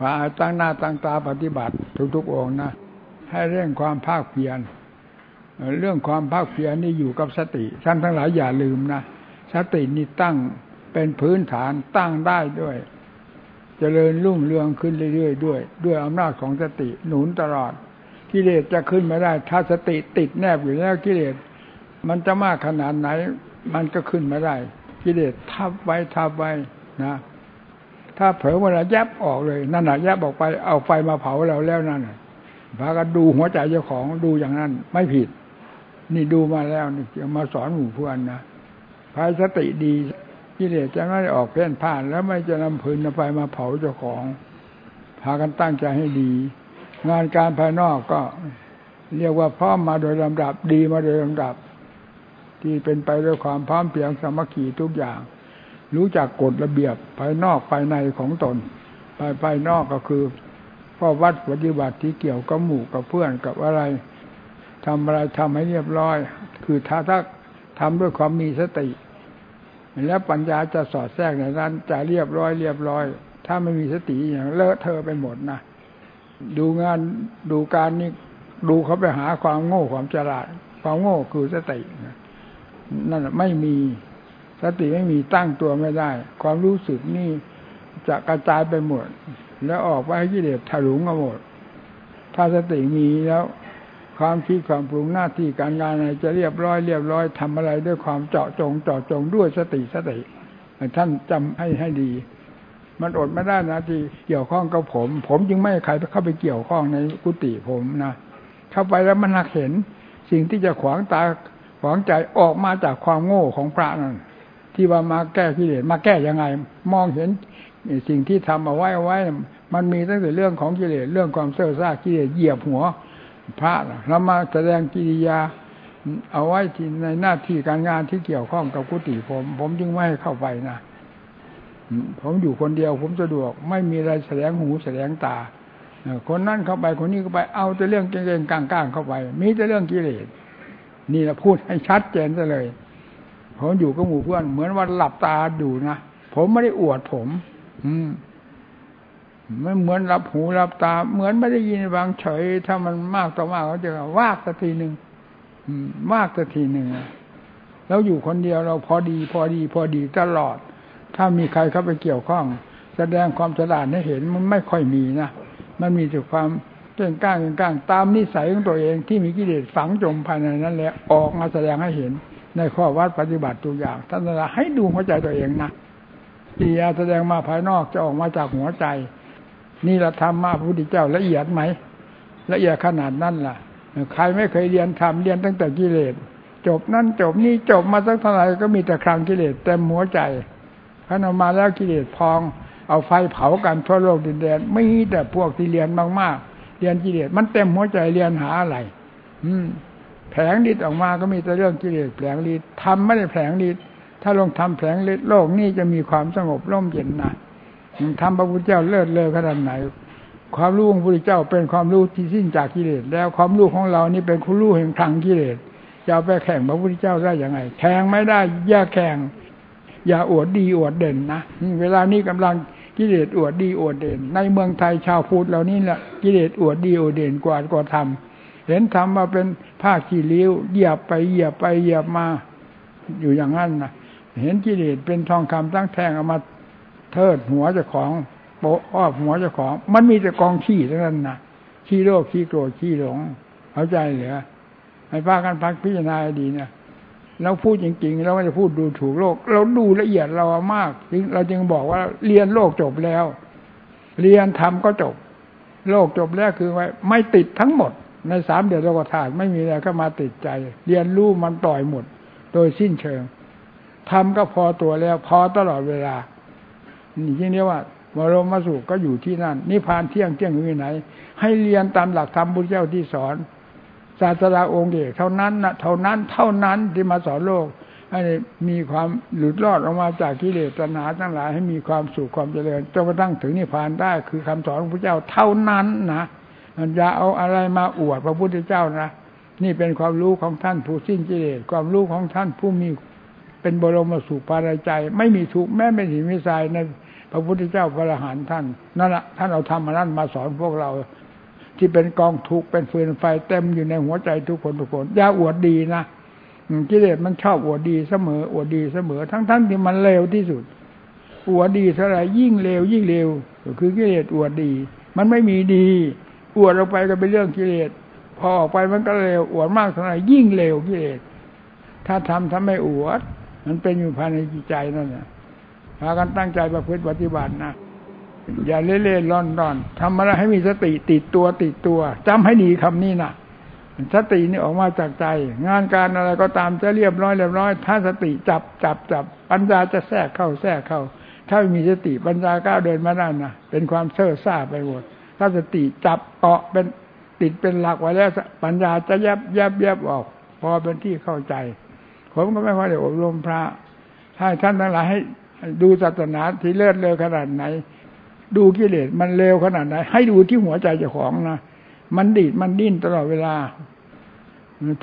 พาตั้งหน้าตั้งตาปฏิบัติทุกๆองนะ ให้เร่งความภาคเพียรเรื่องความภาคเพียรนี่อยู่กับสติท่านทั้งหลายอย่าลืมนะสตินี่ตั้งเป็นพื้นฐานตั้งได้ด้วยจเจริญรุ่งเรืองขึ้นเรื่อยๆด้วย ด้วยอำนาจของสติหนุนตลอด กิเลสจะขึ้นไม่ได้ ถ้าสติติดแนบอยู่แล้วกิเลสมันจะมากขนาดไหน มันก็ขึ้นไม่ได้ กิเลสทับไว้ทับไว้นะ ถ้าเผลอเวลาแยบออกเลย นั่นแหะแยบออกไปเอาไฟมาเผาเราแล้วนั่นพากันดูหัวใจเจ้าของดูอย่างนั้น ไม่ผิด นี่ดูมาแล้วนี่มาสอนหมู่เพื่อนนะภายสติดีกิเลสจะไม่ออกเพ่นผ่าน แล้วไม่จะนำพืนไฟมาเผาเจ้าของ พากันตั้งใจให้ดี งานการภายนอกก็ เรียกว่าพร้อมมาโดยลำดับดีมาโดยลำดับ ที่เป็นไปด้วยความพร้อมเพียงสมัคคีทุกอย่าง รู้จักกฎระเบียบภายนอกภายในของตน ภายภายนอกก็คือข้อวัดปฏิบัติที่เกี่ยวกับหมู่กับเพื่อนกับอะไรทำอะไรทำให้เรียบร้อย คือถ้าถ้าทำด้วยความมีสติ แล้วปัญญาจะสอดแทรกในนั้นจะเรียบร้อยเรียบร้อย ถ้าไม่มีสติอย่างเลอะเทอะไปหมดนะดูงานดูการนี้ดูเขาไปหาความโง่ความฉลาด ความโง่คือสตินั่นไม่มี สติไม่มีตั้งตัวไม่ได้ ความรู้สึกนี่จะกระจายไปหมด แล้วออกไปให้กิเลสถลุงกันหมด ถ้าสติมีแล้ว ความคิดความปรุงหน้าที่การงานอะไรจะเรียบร้อยเรียบร้อยทำอะไรด้วยความเจาะจงเจาะจงด้วยสติสติ ท่านจำให้ให้ดี มันอดไม่ได้นะที่เกี่ยวข้องกับผม ผมจึงไม่ใครเข้าไปเกี่ยวข้องในกุฏิผมนะเข้าไปแล้วมันหักเห็น สิ่งที่จะขวางตาขวางใจออกมาจากความโง่ของพระนั่น ที่ว่ามาแก้กิเลสมาแก้ยังไง มองเห็นสิ่งที่ทำเอาไว้เอาไว้ มันมีตั้งแต่เรื่องของกิเลสเรื่องความเสื่อซ่ากิเลสเหยียบหัว พระเรามาแสดงกิริยา เอาไว้ที่ในหน้าที่การงานที่เกี่ยวข้องกับกุฏิผม ผมจึงไม่ให้เข้าไปนะผมอยู่คนเดียว ผมสะดวก ไม่มีอะไรแสดงหูแสดงตาคนนั้นเข้าไปคนนี้เข้าไปเอาแต่เรื่องเก่งๆกลางๆเข้าไป มีแต่เรื่องกิเลสนี่แหละพูดให้ชัดเจนซะเลย ผมอยู่กับหมู่เพื่อนเหมือนว่าหลับตาดูนะผมไม่ได้อวดผม อืมไม่เหมือนรับหูรับตา เหมือนไม่ได้ยินบางเฉย ถ้ามันมากต่อมากเขาจะวากสักทีหนึ่งมากสักทีหนึ่งแล้วอยู่คนเดียวเราพอดี พอดี พอดีตลอด ถ้ามีใครเข้าไปเกี่ยวข้อง แสดงความฉลาดให้เห็นมันไม่ค่อยมีนะมันมีแต่ความเก่งก้างเก่งก้างตามนิสัยของตัวเองที่มีกิเลสฝังจมภายในนั้นแหละออกมาแสดงให้เห็น ในข้อวัดปฏิบัติตัวอย่างท่านจะให้ดูหัวใจตัวเองนะกิริยาแสดงมาภายนอกจะออกมาจากหัวใจ นี่เราทำมาพระพุทธเจ้าละเอียดไหมละเอียดขนาดนั้นล่ะ ใครไม่เคยเรียนทำเรียนตั้งแต่กิเลสจบนั่นจบนี่จบมาสักเท่าไหร่ก็มีแต่ครังกิเลสเต็มหัวใจขันออกมาแล้วกิเลสพอง เอาไฟเผากันทั่วโลกดินแดนไม่มีแต่พวกที่เรียนมากๆเรียนกิเลสมันเต็มหัวใจเรียนหาอะไร อืม แผลงฤทธิ์ออกมาก็มีแต่เรื่องกิเลสแผลงฤทธิ์ทำไม่ได้แผลงฤทธิ์ถ้าลงทำแผลงฤทธิ์โลกนี้จะมีความสงบร่มเย็นนะทำพระพุทธเจ้าเลิศเลอขนาดไหน ความรู้ของพระพุทธเจ้าเป็นความรู้ที่สิ้นจากกิเลสแล้วความรู้ของเรานี่เป็นคุณรู้แห่งทางกิเลสจะไปแข่งพระพุทธเจ้าได้ยังไงแข่งไม่ได้อย่าแข่งอย่าอวดดีอวดเด่นนะเวลานี้กำลังกิเลสอวดดีอวดเด่น ในเมืองไทยชาวพุทธเหล่านี้แหละกิเลสอวดดีอวดเด่นกว่ากว่าทำ เห็นทำมาเป็นผ้าขี้ริ้วเหยียบไปเหยียบไปเหยียบมา อยู่อย่างนั้นนะเห็นกิเลสเป็นทองคำตั้งแทงเอามาเทิดหัวเจ้าของโปะอ้อหัวเจ้าของ มันมีแต่กองขี้เท่านั้นนะขี้โลกขี้โกรธขี้หลงเข้าใจเหรอให้พากันพักพิจารณาดีเนี่ยเราพูดจริงๆเราไม่ได้พูดดูถูกโลก เราดูละเอียดเรามากถึงเราจึงบอกว่าเรียนโลกจบแล้ว เรียนทำก็จบ โลกจบแล้วคือไว้ ไม่ติดทั้งหมด ในสามเดือนโลกธาตุไม่มีอะไรก็มาติดใจ เรียนรู้มันปล่อยหมด โดยสิ้นเชิงทำก็พอตัวแล้ว พอตลอดเวลานี่ที่นี้ว่าบรมสุขก็อยู่ที่นั่นนิพพานเที่ยงเที่ยงอยู่ที่ไหน ให้เรียนตามหลักธรรมพุทธเจ้าที่สอน ศาสดาองค์เดียเท่านั้นนะเท่านั้นเท่านั้นที่มาสอนโลก ให้มีความหลุดรอดออกมาจากกิเลสตัณหาทั้งหลายให้มีความสุขความเจริญจนกระทั่งถึงนิพพานได้ คือคำสอนของพระเจ้าเท่านั้นนะ อย่าเอาอะไรมาอวดพระพุทธเจ้านะนี่เป็นความรู้ของท่านผู้สิ้นกิเลสความรู้ของท่านผู้มีเป็นบรมสุภายใจ ไม่มีทุกข์แม้ไม่ถิมิสายในพระพุทธเจ้าพระอรหันต์ท่านนั่นแหละท่านเอาธรรมนั้นมาสอนพวกเรา ที่เป็นกองทุกข์เป็นฟืนไฟเต็มอยู่ในหัวใจทุกคนทุกคนอย่าอวดดีนะกิเลสมันชอบอวดดีเสมออวดดีเสมอ ทั้งทั้งที่มันเลวที่สุด อวดดีเท่าไรยิ่งเลวยิ่งเลวคือกิเลสอวดดี มันไม่มีดี อวดออกไปก็เป็นเรื่องกิเลสพอออกไปมันก็เลวอวดมากเท่าไรยิ่งเลวกิเลสถ้าทำทำไม่อวด มันเป็นอยู่ภายในจิตใจนั่นแหละพากันตั้งใจประพฤติปฏิบัตินะอย่าเล่เล่ร่อนร่อนทำอะไรให้มีสติติดตัวติดตัวจำให้ดีคำนี้นะสตินี่ออกมาจากใจ งานการอะไรก็ตามจะเรียบร้อยเรียบร้อย ถ้าสติจับจับจับปัญญาจะแทรกเข้าแทรกเข้า ถ้ามีสติปัญญาก้าวเดินมาได้นะเป็นความเซ่อซ่าไปหมด ถ้าสติจับเกาะเป็นติดเป็นหลักไว้แล้ว ปัญญาจะแยบแยบแยบออก พอเป็นที่เข้าใจ ผมก็ไม่ค่อยได้อบรมพระถ้าท่านทั้งหลายให้ดูศาสนาที่เลิศเลอขนาดไหน ดูกิเลสมันเลวขนาดไหน ให้ดูที่หัวใจเจ้าของนะมันดีดมันดิ้นตลอดเวลา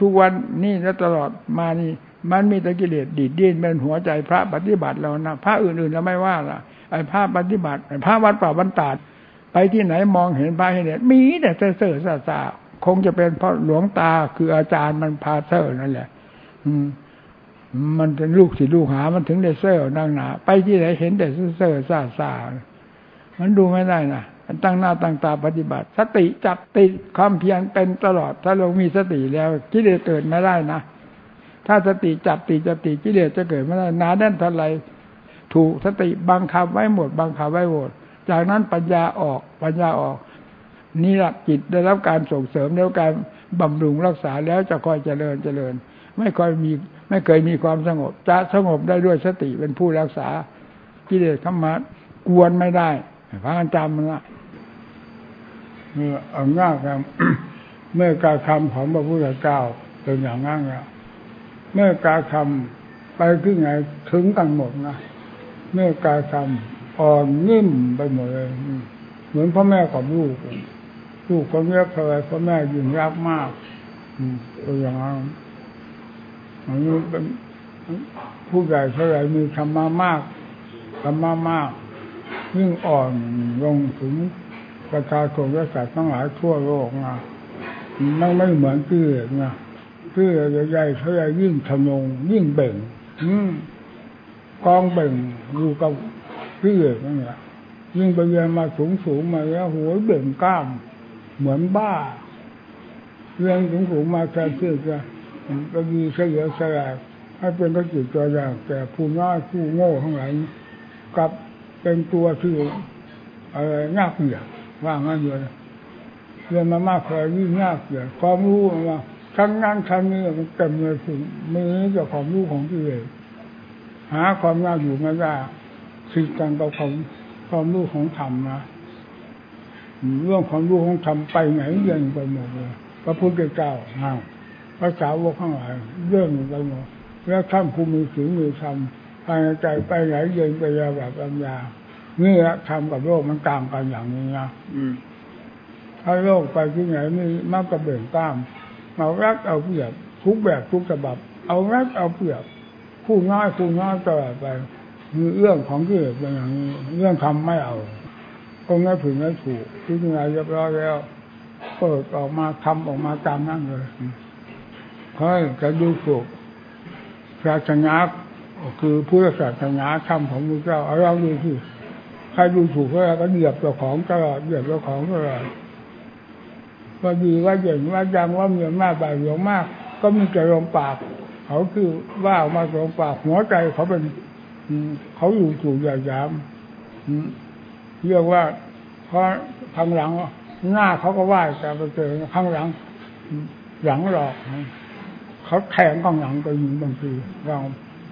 ทุกวันนี่และตลอดมานี่ มันมีแต่กิเลสดีดดิ้นเป็นหัวใจพระปฏิบัติเรานะพระอื่นๆเราไม่ว่าละไอ้พระปฏิบัติไอ้พระวัดป่าบรรดาไป ที่ไหนมองเห็นพระเห็นเด็มีแต่เซ่อซาซาคงจะเป็นเพราะหลวงตาคืออาจารย์มันพาเซ่อนั่นแหละ อืม มันเป็นลูกศิษย์ลูกหา มันถึงได้เซ่อนั่งหนาไปที่ไหนเห็นแต่เซ่อซาซามันดูไม่ได้นะตั้งหน้าตั้งตาปฏิบัติ สติจับติดความเพียรเป็นตลอด ถ้าเรามีสติแล้วกิเลสเกิดไม่ได้นะถ้าสติจับติดจับติดกิเลสจะเกิดไม่ได้นาแน่นเท่าไรถูกสติบังคับไว้หมด บังคับไว้หมด จากนั้นปัญญาออกปัญญาออก นี่แหละจิตได้รับการส่งเสริมแล้วการบำรุงรักษาแล้วจะคอยเจริญเจริญ ไม่ค่อยมีไม่เคยมีความสงบ จะสงบได้ด้วยสติเป็นผู้รักษากิเลสเข้ามากวนไม่ได้พระกันจำมันละเมื่ออาง่ายครับเมื่อการคำของพระพุทธเจ้าเป็นอย่างง่ายแล้วเมื่อการคำไปขึ้นไงถึงกันหมดนะเมื่อการคำ อ่อนนิ่มไปหมดเลยเหมือนพ่อแม่กับลูกลูกเขาเรียกอะไรพ่อแม่ยิ่งรักมากตัวอย่างนั้นอันนี้เป็นผู้ใหญ่เท่าไรมีธรรมะมากธรรมะมากยิ่งอ่อนลงถึงประชาชนและสัตว์ทั้งหลายทั่วโลกนะมันไม่เหมือนที่นะที่ใหญ่ๆเท่าไรยิ่งทะนงยิ่งเบ่ง อืกองเบ่งอยู่กับ ที่นั่นแหละยิ่งไปเรียนมาสูงสูงมาแล้วหัวเบ่งกล้าม เหมือนบ้า เรียนสูงสูงมาแค่เชื่อจะก็มีเฉลียวฉลาดให้เป็นพระจิตตัวอย่างแต่ผู้น้อยผู้โง่ทั้งหลายกับเป็นตัวที่อะไรยากเหยียดว่างั้นเลยเรียนมามากเลยยิ่งยากเหยียดความรู้ว่าทั้งนั้นทั้งนี้มันเต็มเลยถึงมือจะความรู้ของที่เลยหาความยากอยู่ไม่ได้ สิ่งกันกับความความรู้ของธรรมนะเรื่องความรู้ของธรรมไปไหนเรื่องไปหมดเลยพระพุทธเจ้าอ้าวภาษาวกข้างหลายเรื่องไปหมดแล้วท่านภูมิศีลมีธรรมภายในใจไปไหนเย็นไปยาแบบปัญญานี่แหละทำกับโลกมันต่างกันอย่างนี้นะถ้าโลกไปที่ไหนมีมากกระเบ่งกล้ามเอารักเอาเปรียบทุกแบบทุกฉบับ เอารักเอาเปรียบผู้น้อยผู้น้อยตลอดไป มีเรื่องของที่เป็นอย่างนี้เรื่องทำไม่เอาก็ไม่ถึงไม่ถูกที่ไหนเรียบร้อยแล้วเปิดออกมาทำออกมาตามนั่นเลยเฮ้ยจะดูถูกศาสนาคือผู้ศาสนาธรรมของพระเจ้าเอาเราดูที่ใครดูถูกก็ก็เหยียบเจ้าของตลอดเหยียบเจ้าของตลอดว่าดีว่าเด่นว่าดังว่าเมีอำนาจบาหลวมาก ก็มีแต่ลมปาก เขาคือว่าออกมาลมปากหัวใจเขาเป็น เขาอยู่ถูกอย่ายามเรียกว่าเพราะข้างหลังหน้าเขาก็ไหว้แต่ไปเจอข้างหลัง หลังหลอกเขาแทงข้างหลังไปยิงบางทีเรา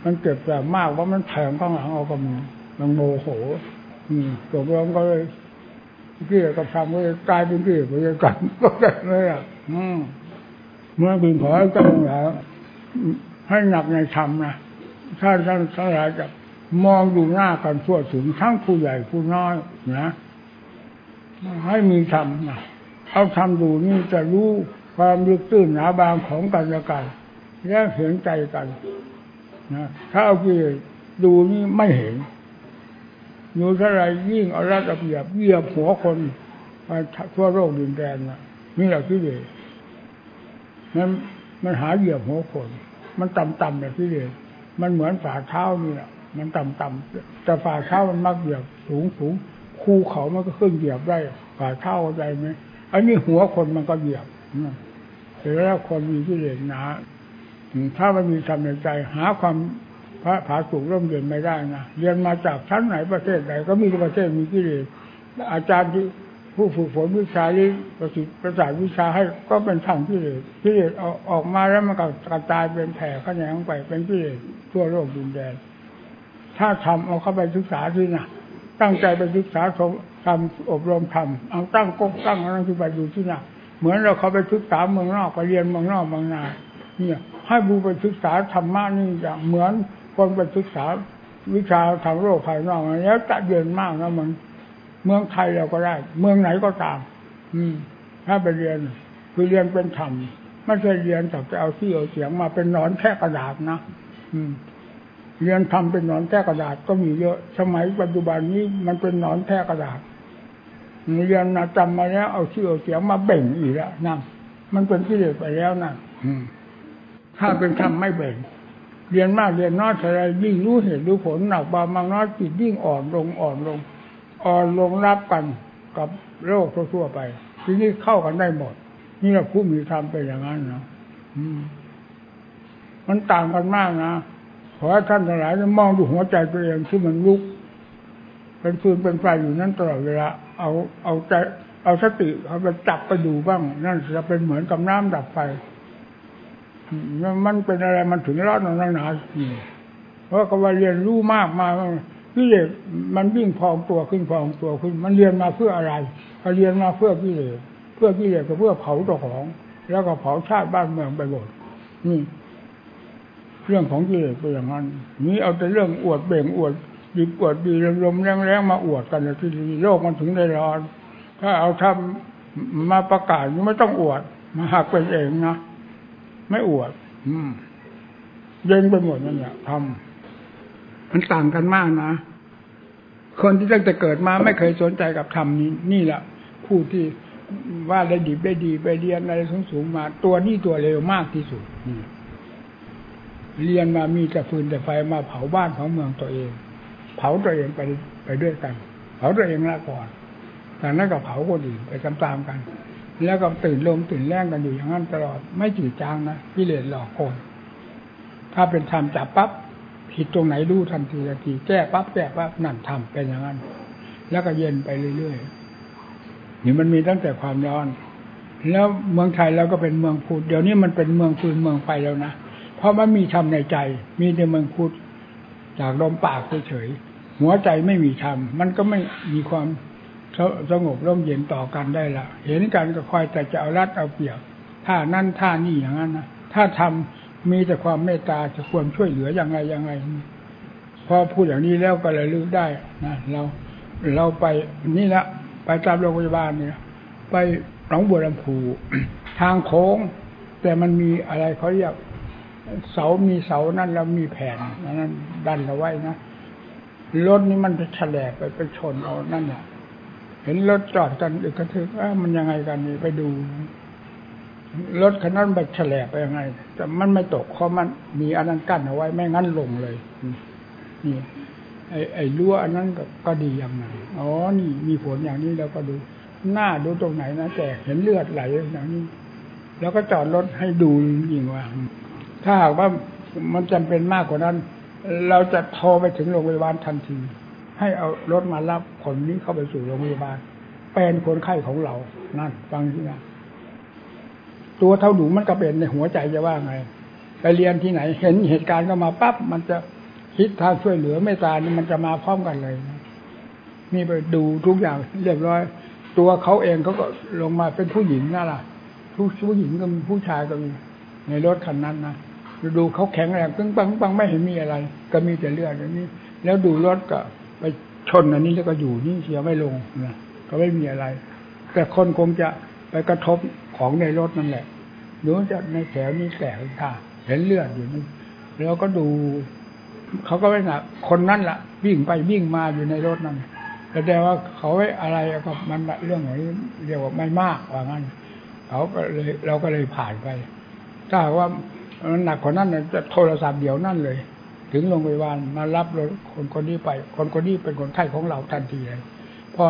มันเจ็บแบบมากว่ามันแทงข้างหลังเอาก็มีมันโมโหอืมตกลงก็เลยเกี่ยกับทำก็เลยกลายเป็นเกี่ยวกับกันก็ได้เลยอะอืมเมื่อบินขอให้ต้องแล้วให้หนักในธรรมนะถ้าท่านทั้งหลายจะ มองดูหน้ากันทั่วถึงทั้งผู้ใหญ่ผู้น้อยนะให้มีธรรมนะเอาธรรมดูนี่จะรู้ความลึกตื้นหนาบางของกันและกันแยกเห็นใจกันนะถ้าเอาไปดูนี่ไม่เห็นอยู่เท่าไรยิ่งเอารัดเอาเปรียบเหยียบหัวคนมาทั่วโลกดินแดนนะนี่แหละที่เดชมันมันหาเหยียบหัวคน มันต่ำๆแบบที่เดชมันเหมือนฝ่าเท้านี่แหละ มันต่ำๆแต่ฝ่าเท้ามันมักเหยียบสูงสูงคูเขามันก็ขึ้นเหยียบได้ฝ่าเท้าใจไหมอันนี้หัวคนมันก็เหยียบแล้วคนมีที่เลสหนาถ้ามันมีทำในใจ หาความพระผาสุกร่มเย็นไม่ได้นะเรียนมาจากชั้นไหนประเทศใดก็มีประเทศมีกิเลสอาจารย์ที่ผู้ฝึกฝนวิชาที่ประสิทธิ์ประสาทวิชาให้ก็เป็นทางกิเลสกิเลสออกออกมาแล้วมันก็กระจายเป็นแผ่ขยงไปเป็นกิเลสทั่วโลกดินแดน ถ้าทำเอาเข้าไปศึกษาที่นะตั้งใจไปศึกษาทำอบรมทำเอาตั้งกกตั้งอะไรที่ไปอยู่ที่น่ะเหมือนเราเขาไปศึกษาเมืองนอกไปเรียนเมืองนอกบางนาเนี่ยให้บูไปศึกษาธรรมะนี่อย่างเหมือนคนไปศึกษาวิชาทางโลกภายนอกแล้วจะเย็นมากนะมัน เมืองไทยเราก็ได้ เมืองไหนก็ตาม อืม ถ้าไปเรียนคือเรียนเป็นธรรมไม่ใช่เรียนแต่จะเอาที่เอาเสียงมาเป็นนอนแค่กระดาษนะอืม เรียนทำเป็นนอนแค่กระดาษก็มีเยอะ สมัยปัจจุบันนี้มันเป็นนอนแค่กระดาษเรียนนะจำมาแล้วเอาชื่อเอาเสียงมาเบ่งอีกแล้วนั่นมันเป็นที่เด็ดไปแล้วนั่นถ้าเป็นธรรมไม่เบ่งเรียนมากเรียนน้อยอะไรยิ่งรู้เหตุรู้ผลหนักบางมากน้อยจิตยิ่งอ่อนลงอ่อนลง อ่อนลงรับกันกับโลกทั่วไป ทีนี้เข้ากันได้หมด นี่แหละผู้มีธรรมเป็นอย่างนั้นนะมันต่างกันมากนะ ขอให้ท่านทั้งหลายมองดูหัวใจตัวเองที่มันลุก เป็นฟืนเป็นไฟอยู่นั้นตลอดเวลาเอาเอาใจเอาสติเอาไปจับไปดูบ้าง นั่นจะเป็นเหมือนกับน้ำดับไฟมันเป็นอะไรมันถึงร้อนหนาหนาเพราะก็ว่าเรียนรู้มากมาพี่เลสมันวิ่งพองตัวขึ้นพองตัวขึ้น มันเรียนมาเพื่ออะไรเขาเรียนมาเพื่อพี่เลสเพื่อพี่เลสก็เพื่อเผาตัวของ แล้วก็เผาชาติบ้านเมืองไปหมดนี่ เรื่องของพี่เลสเป็นอย่างนั้นนี้เอาแต่เรื่องอวดเบ่งอวดดีอวดดีลมแรงๆมาอวดกันที่โลกมันถึงได้ร้อน ถ้าเอาทำมาประกาศไม่ต้องอวด มาหักเป็นเองนะไม่อวด อืมเย็นไปหมดนั่นแหละทำมันต่างกันมากนะคนที่ตั้งแต่เกิดมาไม่เคยสนใจกับธรรมนี้ นี่แหละผู้ที่ว่าได้ดีได้ดีไปเรียนอะไรสูงสูงมา ตัวนี้ตัวเร็วมากที่สุด เรียนมามีแต่ฟืนแต่ไฟมาเผาบ้านของเมืองตัวเอง เผาตัวเองไปไปด้วยกัน เผาตัวเองละก่อนจากนั้นก็เผาคนอื่นไปตามๆกัน แล้วก็ตื่นลมตื่นแรงกันอยู่อย่างนั้นตลอดไม่จืดจางนะกิเลสหลอกคน ถ้าเป็นธรรมจับปั๊บผิดตรงไหนดูทันทีทันทีแก้ปั๊บแก้ปั๊บนั่นทำเป็นอย่างนั้น แล้วก็เย็นไปเรื่อยๆนี่มันมีตั้งแต่ความร้อน แล้วเมืองไทยเราก็เป็นเมืองพุทธเดี๋ยวนี้มันเป็นเมืองฟืนเมืองไฟแล้วนะ เพราะมันมีธรรมในใจ มีแต่เมืองพุทธจากลมปากเฉยๆหัวใจไม่มีธรรมมันก็ไม่มีความสงบร่มเย็นต่อกันได้ละเห็นกันก็คอยแต่จะเอารัดเอาเปรียบท่านั่นท่านี่อย่างนั้นนะถ้าทำมีแต่ความเมตตาจะควรช่วยเหลือยังไงยังไงพอพูดอย่างนี้แล้วก็เลยลึกได้นะเราเราไปนี่ละไปตามโรงพยาบาลเนี่ย ไปหนองบัวลำพูทางโค้ง แต่มันมีอะไรเขาเรียก เสามีเสานั่นแล้วมีแผ่นนั้นดันเอาไว้นะรถนี้มันจะแฉลบไปไปชนเอานั่นแหละเห็นรถจอดกันอึกกระทึกว่ามันยังไงกันนี่ไปดูรถคันนั้นไปแฉลบไปยังไง แต่มันไม่ตกเพราะมันมีอันนั้นกั้นเอาไว้ไม่งั้นลงเลยนี่ไอ้ไอ้รั้วอันนั้นก็กดีอย่างไรอ๋อนี่มีผลอย่างนี้เราก็ดูหน้าดูตรงไหนนะแต่เห็นเลือดไหลอย่างนี้ แล้วก็จอดรถให้ดูยิงว่า ถ้าหากว่ามันจำเป็นมากกว่านั้น เราจะโทรไปถึงโรงพยาบาลทันที ให้เอารถมารับคนนี้เข้าไปสู่โรงพยาบาล เป็นคนไข้ของเรา นั่นฟังที่นะตัวเท่าหนูมันก็เป็นในหัวใจจะว่าไง ไปเรียนที่ไหน เห็นเหตุการณ์ก็มาปั๊บมันจะคิดทางช่วยเหลือไม่ตายนี่มันจะมาพร้อมกันเลยนี่ไปดูทุกอย่างเรียบร้อย ตัวเขาเองเขาก็ลงมาเป็นผู้หญิงนั่นแหละผู้ผู้หญิงก็มีผู้ชายก็มีในรถคันนั้นนะ ดูเขาแข็งแรงปึ้งปังปังไม่เห็นมีอะไร ก็มีแต่เลือดอย่างนี้ แล้วดูรถก็ไปชนอันนี้แล้วก็อยู่นี่เสียไม่ลงนะก็ไม่มีอะไร แต่คนคงจะไปกระทบของในรถนั่นแหละหรือจะในแถวนี้แตกค่ะเห็นเลือดอยู่นี่แล้วก็ดูเขาก็ไม่หนักคนนั้นละ่ะ วิ่งไปวิ่งมาอยู่ในรถนั่นแสดงว่าเขาไว้อะไรก็มันเรื่องของนี้เรียกว่าไม่มากว่างั้นเขาก็เลยเราก็เลยผ่านไป ถ้าว่า มันหนักกว่านั้นจะโทรศัพท์เดี๋ยวนั่นเลย ถึงโรงพยาบาลมารับคนคนนี้ไป คนคนนี้เป็นคนไข้ของเราทันทีเลยพอ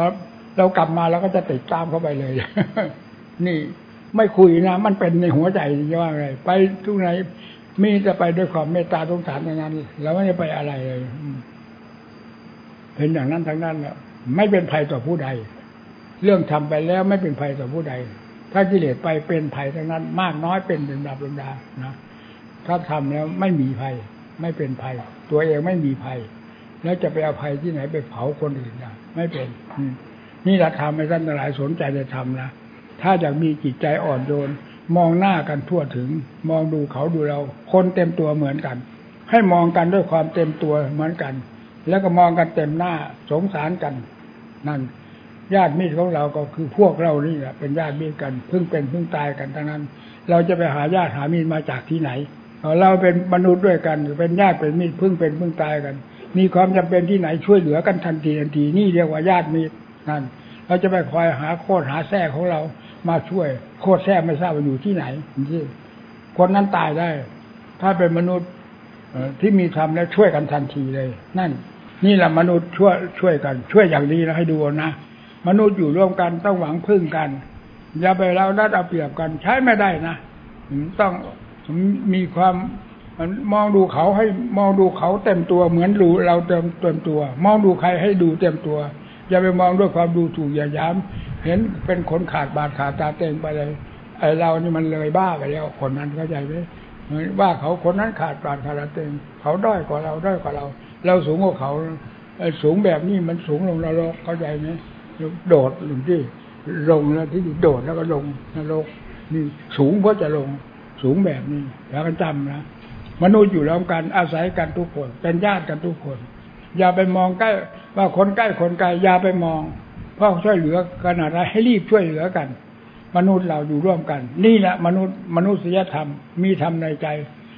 เรากลับมาเราก็จะติดตามเข้าไปเลย นี่ไม่คุยนะมันเป็นในหัวใจจะว่าไงไปทุกไหนมีจะไปด้วยความเมตตาสงสารอย่างนั้นเราไม่ได้ไปอะไรเลยเป็นอย่างนั้นทั้งนั้นแล้วไม่เป็นภัยต่อผู้ใด เรื่องทำไปแล้วไม่เป็นภัยต่อผู้ใด ถ้ากิเลสไปเป็นภัยทั้งนั้น มากน้อยเป็นเป็นดับลำดานะ ถ้าทำแล้วไม่มีภัย ไม่เป็นภัย ตัวเองไม่มีภัย แล้วจะไปเอาภัยที่ไหนไปเผาคนอื่นนะไม่เป็นนี่เราทำให้ท่านหลายสนใจจะทำนะถ้าอยากมีจิตใจอ่อนโยนมองหน้ากันทั่วถึง มองดูเขาดูเรา คนเต็มตัวเหมือนกัน ให้มองกันด้วยความเต็มตัวเหมือนกัน แล้วก็มองกันเต็มหน้าสงสารกัน นั่นญาติมิตรของเราก็คือพวกเรานี่แหละเป็นญาติมิตรกันเพิ่งเป็นเพิ่งตายกันทั้งนั้น เราจะไปหาญาติหามิตรมาจากที่ไหน เราเป็นมนุษย์ด้วยกันเป็นญาติเป็นมิตรพิ่งเป็นพิ่งตายกัน มีความจำเป็นที่ไหนช่วยเหลือกันทันทีทันทีนี่เรียกว่าญาติมิตรนั่นเราจะไปคอยหาโคตรหาแท้ของเรามาช่วย โคตรแท้ไม่ทราบว่าอยู่ที่ไหนที่คนนั้นตายได้ ถ้าเป็นมนุษย์ที่มีธรรมแล้วช่วยกันทันทีเลย นั่น นี่แหละมนุษย์ช่วยช่วยกัน ช่วยอย่างดีนะให้ดูนะมนุษย์อยู่ร่วมกันต้องหวังพึ่งกัน อย่าไปเราได้เอาเปรียบกัน ใช้ไม่ได้นะต้อง มีความมองดูเขาให้มองดูเขาเต็มตัวเหมือนดูเราเต็มเต็มตัว มองดูใครให้ดูเต็มตัว อย่าไปมองด้วยความดูถูกอย่าย้ำเห็นเป็นคนขาดบาดขาดตาเต็งไปเลยไอเรานี่มันเลยบ้าไปแล้วคนนั้นเข้าใจไหมว่าเขาคนนั้นขาดบาดขาดตาเต็งเขาด้อยกว่าเราด้อยกว่าเรา เราสูงกว่าเขาสูงแบบนี้มันสูงลงนรกเข้าใจไหมโดดหรือที่ลงแล้วที่โดดแล้วก็ลงนรกนี่สูงเพราะจะลง สูงแบบนี้แล้วก็จำนะมนุษย์อยู่ร่วมกันอาศัยกันทุกคน เป็นญาติกันทุกคน อย่าไปมองใกล้ว่าคนใกล้คนไกลอย่าไปมอง เพราะช่วยเหลือขนาดไรให้รีบช่วยเหลือกัน มนุษย์เราอยู่ร่วมกัน นี่แหละมนุษย์มนุษยธรรมมีธรรมในใจ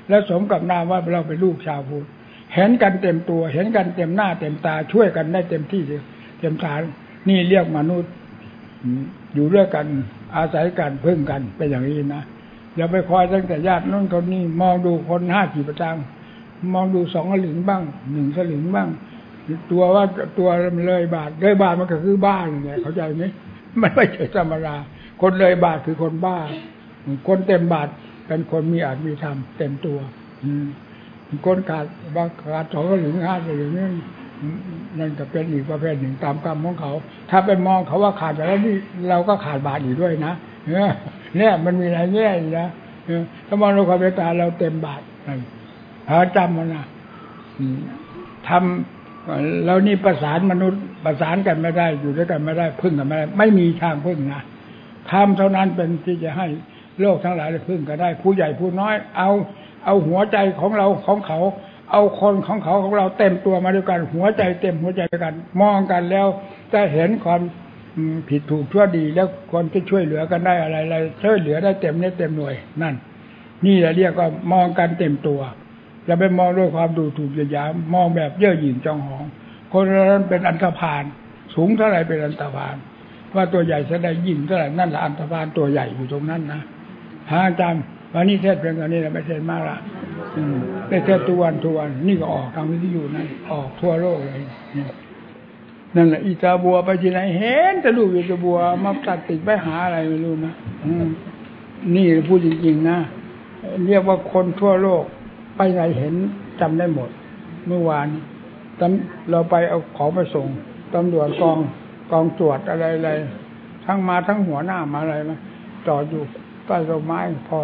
และสมกับนามว่าเราเป็นลูกชาวพุทธเห็นกันเต็มตัว เห็นกันเต็มหน้าเต็มตาช่วยกันได้เต็มที่เต็มฐานนี่เรียกมนุษย์อยู่ด้วยกันอาศัยกันพึ่งกันเป็นอย่างนี้นะ อย่าไปคอยตั้งแต่ญาติน้นคนนี้มองดูคนห้ากี่ประจังมองดูสองสลึงบ้างหนึ่งสลึงบ้าง ตัวว่าตัวเลยบาทเลยบาทมันก็คือบ้านเนี่ยเข้าใจไหมมันไม่ใช่ธรรมดาคนเลยบาทคือคนบ้า คนเต็มบาทเป็นคนมีอาจมีธรรมเต็มตัว อืคนขาดบางขาดสองหรือห้าหรือนี่นั่นก็เป็นอีกประเภทหนึ่งตามกรรมของเขา ถ้าไปมองเขาว่าขาดไปแล้วนี่เราก็ขาดบาทอีกด้วยนะ เนี่ยมันมีอะไรแง่อยู่นะถ้ามองเราความเป็นตาเราเต็มบาทหาจำมันนะทำแล้วนี่ประสานมนุษย์ประสานกันไม่ได้ อยู่ด้วยกันไม่ได้พึ่งกันไม่ได้ ไม่มีทางพึ่งนะทำเท่านั้นเป็นที่จะให้โลกทั้งหลายได้พึ่งกันได้ ผู้ใหญ่ผู้น้อย เอาเอาหัวใจของเราของเขา เอาคนของเขาของเราเต็มตัวมาด้วยกัน หัวใจเต็มหัวใจกัน มองกันแล้วจะเห็นความ ผิดถูกชั่วดีแล้วคนที่ช่วยเหลือกันได้อะไรอะไรช่วยเหลือได้เต็มเน็ตเต็มหน่วยนั่น นี่แหละเรียกว่ามองกันเต็มตัวอย่าไปมองด้วยความดูถูกเหยียดหยามมองแบบเย่อหยิ่งจองหอง คนนั้นเป็นอันธพาลสูงเท่าไรเป็นอันธพาลว่าตัวใหญ่แสดงยิ่งเท่าไรนั่นแหละอันธพาลตัวใหญ่อยู่ตรงนั้นนะพระอาจารย์วันนี้เทศเพียงตัวนี้เราไม่เทศมากละได้เทศทุกวันทุกวันนี่ก็ออกทางวิทยุนั่นออกทั่วโลกเลย นั่นแหละอีตาบัวไปที่ไหนเห็นแต่ลูกอีตาบัวมาตัดติดไปหาอะไรไม่รู้นะนี่พูดจริงๆนะเรียกว่าคนทั่วโลกไปไหนเห็นจำได้หมด เมื่อวานตเราไปเอาของไปส่งตำรวจกองกองตรวจอะไรอะไรทั้งมาทั้งหัวหน้ามาอะไรมาจอดอยู่ใต้ต้นไม้พอ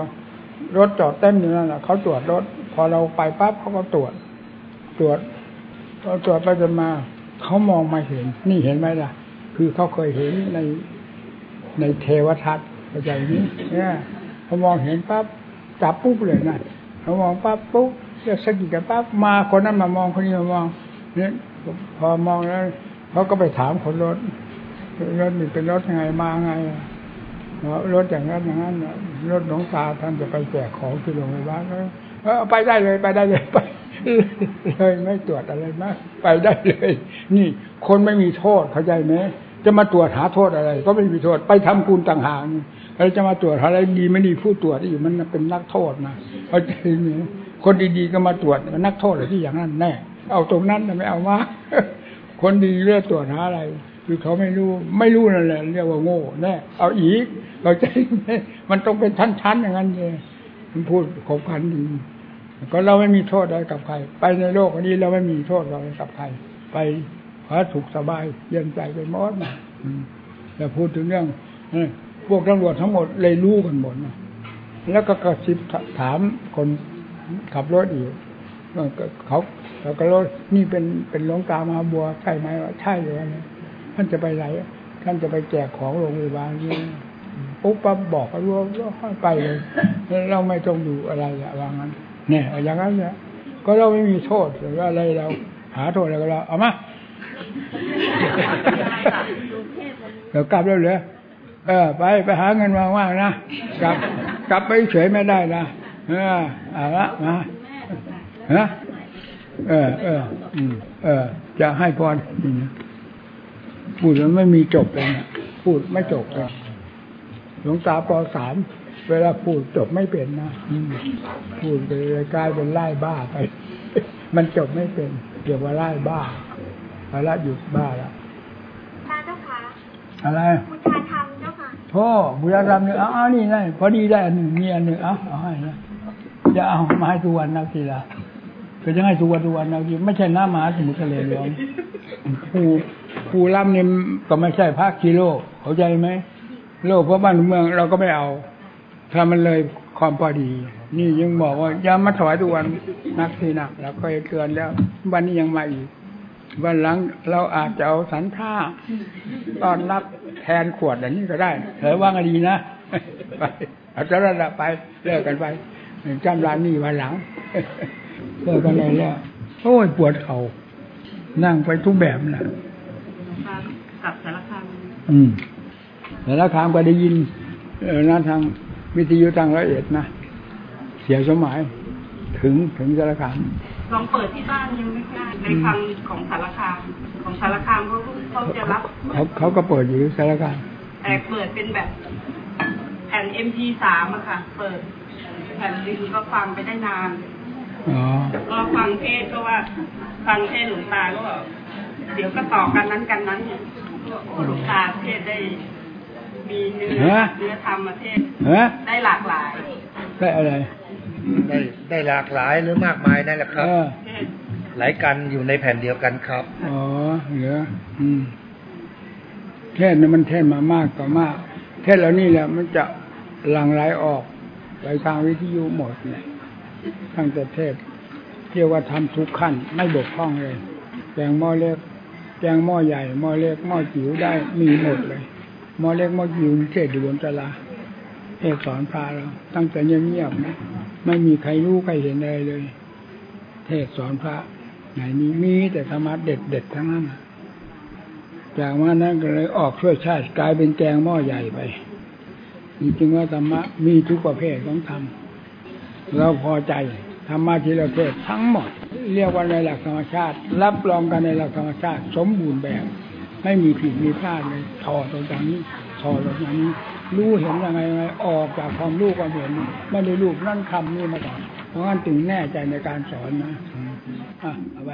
รถจอดเต็มอยู่นั่นแหละเขาตรวจรถ พอเราไปปั๊บเขาก็ตรวจ ตรวจพอตรวจไปจนมา เขามองมาเห็น นี่เห็นไหมล่ะ คือเขาเคยเห็นในในเทวทัศน์เข้าใจนี้เนี่ยเขามองเห็นปั๊บจับปุ๊บเลยนะเขามองปั๊บปุ๊บเรียกสกิดกันปั๊บมาคนนั้นมามองคนนี้มามองเนี่ยพอมองแล้วเขาก็ไปถามคนรถรถนี่เป็นรถยังไงมาไงรถอย่างนั้นอย่างนั้นรถหลวงตาท่านจะไปแจกของที่โรงพยาบาลเออไปได้เลยไปได้เลยไป เลยไม่ตรวจอะไรมาก ไปได้เลย นี่ คนไม่มีโทษเข้าใจไหมจะมาตรวจหาโทษอะไร ก็ไม่มีโทษ ไปทำกุลต่างหากเราจะมาตรวจอะไรดีไม่ดีผู้ตรวจที่อยู่มันเป็นนักโทษนะเข้าใจไหมคนดีๆก็มาตรวจนักโทษอะไรที่อย่างนั้นแน่เอาตรงนั้นไม่เอามาคนดีเลือกตรวจหาอะไร คือเขาไม่รู้ไม่รู้นั่นแหละเรียกว่าโง่แน่เอาอีกเราใจมันต้องเป็นชั้นๆอย่างนั้นเลยมันพูดขบขันดี ก็เราไม่มีโทษอะไรกับใคร ไปในโลกนี้เราไม่มีโทษอะไรกับใคร ไปขอถูกสบายเย็นใจไปหมดนะแต่พูดถึงเรื่องพวกตำรวจทั้งหมดเลยรู้กันหมดนะแล้วก็กระซิบถามคนขับรถอีกเขาเขาก็รถนี่เป็นเป็นหลวงตามาบัวใช่ไหมว่าใช่เลยนะท่านจะไปไหนท่านจะไปแจกของโรงพยาบาลนี่ปุ๊บปั๊บบอกก็รู้ว่าไปเลย เราไม่ต้องดูอะไรอะว่างั้น เนี่ยอย่างนั้นเนี่ยก็เราไม่มีโทษหรือว่าอะไรเรา หาโทษอะไรก็เราเอามาเดี๋ยวกลับแล้วเหรอเออ ไปไปหาเงินมาว่างนะกลับ กลับไปเฉยไม่ได้นะเออเอาละมาฮะเออ เอออืมเออ จะให้พรพูดแล้วไม่มีจบเลยนะพูดไม่จบเลยหลวงตาปสาม เวลาพูดจบไม่เป็นนะพูดไปเลยกลายเป็นไล่บ้าไป มันจบไม่เป็นเกี่ยวกับไล่บ้าภาระหยุดบ้าแล้วตาเจ้าค่ะอะไรบูชาธรรมเจ้าค่ะพ่อบุญธรรมเนี่ยเอานี่ได้พอดีได้อันหนึ่งมีอันหนึ่งเอาเอาให้นะอย่าเอามาให้ทุกวันนะทีละก็จะให้ทุกวันทุกวันนะทีไม่ใช่น้ำมหาสมุทรทะเลหลวงผู้ผู้รับเนี่ยก็ไม่ใช่พระกิโลเข้าใจไหมโลกเพราะบ้านเมืองเราก็ไม่เอา ถ้ามันเลยความพอดี นี่ยังบอกว่าอย่ามาถวายทุกวันนักทีนักเราก็เตือนแล้ว วันนี้ยังมาอีก วันหลังเราอาจจะเอาสันท่าตอนรับแทนขวดอย่างนี้ก็ได้เถอว่างดีนะไปเอาจะระดับไปเลิกกันไปจำร้านนี้วันหลังเลิกกันเลยแล้วโอ้ยปวดเขา่านั่งไปทุกแบบน่ะกับสารคามอืมแต่ละครั้งก็ได้ยินเออนะทาง วิทยุทางละเอียดนะ เสียสมัย ถึงถึงสารคามลองเปิดที่บ้านยังไม่ได้ในฟังของสารคามของสารคามเขาเขาจะรับเขาเขาก็เปิดอยู่สารคามแต่เปิดเป็นแบบแผ่น MP3 อะค่ะ เปิดแผ่นหนึงก็ฟังไปได้นานอ๋อก็ฟังเทศก็ว่า ฟังเทศหลวงตาก็บอกเดี๋ยวก็ต่อกันนั้นกันนั้นเนี่ยโอ้หลวงตาเทศได้ มีเนื้อเนื้อธรรมมาเทศฮะได้หลากหลาย ได้อะไร ได้ได้หลากหลายหรือมากมายนั่นแหละครับเออเทศหลายกันอยู่ในแผ่นเดียวกันครับ อ๋อเหรออืมเทศเนี่ยมันเทศมามากก็มาก เทศแล้วนี่แหละมันจะหลั่งไหลออกไปทางวิทยุหมดเนี่ยตั้งแต่เทศเรียกว่าทำทุกขั้น ไม่บกพร่องเลยแกงหม้อเล็กแกงหม้อใหญ่หม้อเล็กหม้อจิ๋วได้มีหมดเลย หมอเล็กมอจิ๋วเทศอยู่บนตลาเทศสอนพาเรา ตั้งแต่เงียบๆนะไม่มีใครรู้ใครเห็นอะไรเลย เทศสอนพระไหนนี้มีแต่ธรรมะเด็ดๆทั้งนั้นจากว่านั้นก็เลยออกช่วยชาติกลายเป็นแกงหม้อใหญ่ไปจริงๆว่าธรรมะมีทุกประเภทของธรรมเราพอใจธรรมะที่เราเทศทั้งหมด เรียกว่าในหลักธรรมชาติ รับรองกันในหลักธรรมชาติ สมบูรณ์แบบ ไม่มีผิดมีพลาดเลยถอดตรงจากนี้ถอดตรงจากนี้ รู้เห็นยังไงยังไงออกจากความรู้ความเห็นไม่ได้รูปนั่นคำนี่มาก่อนเพราะงั้นถึงแน่ใจในการสอนนะอะเอาไป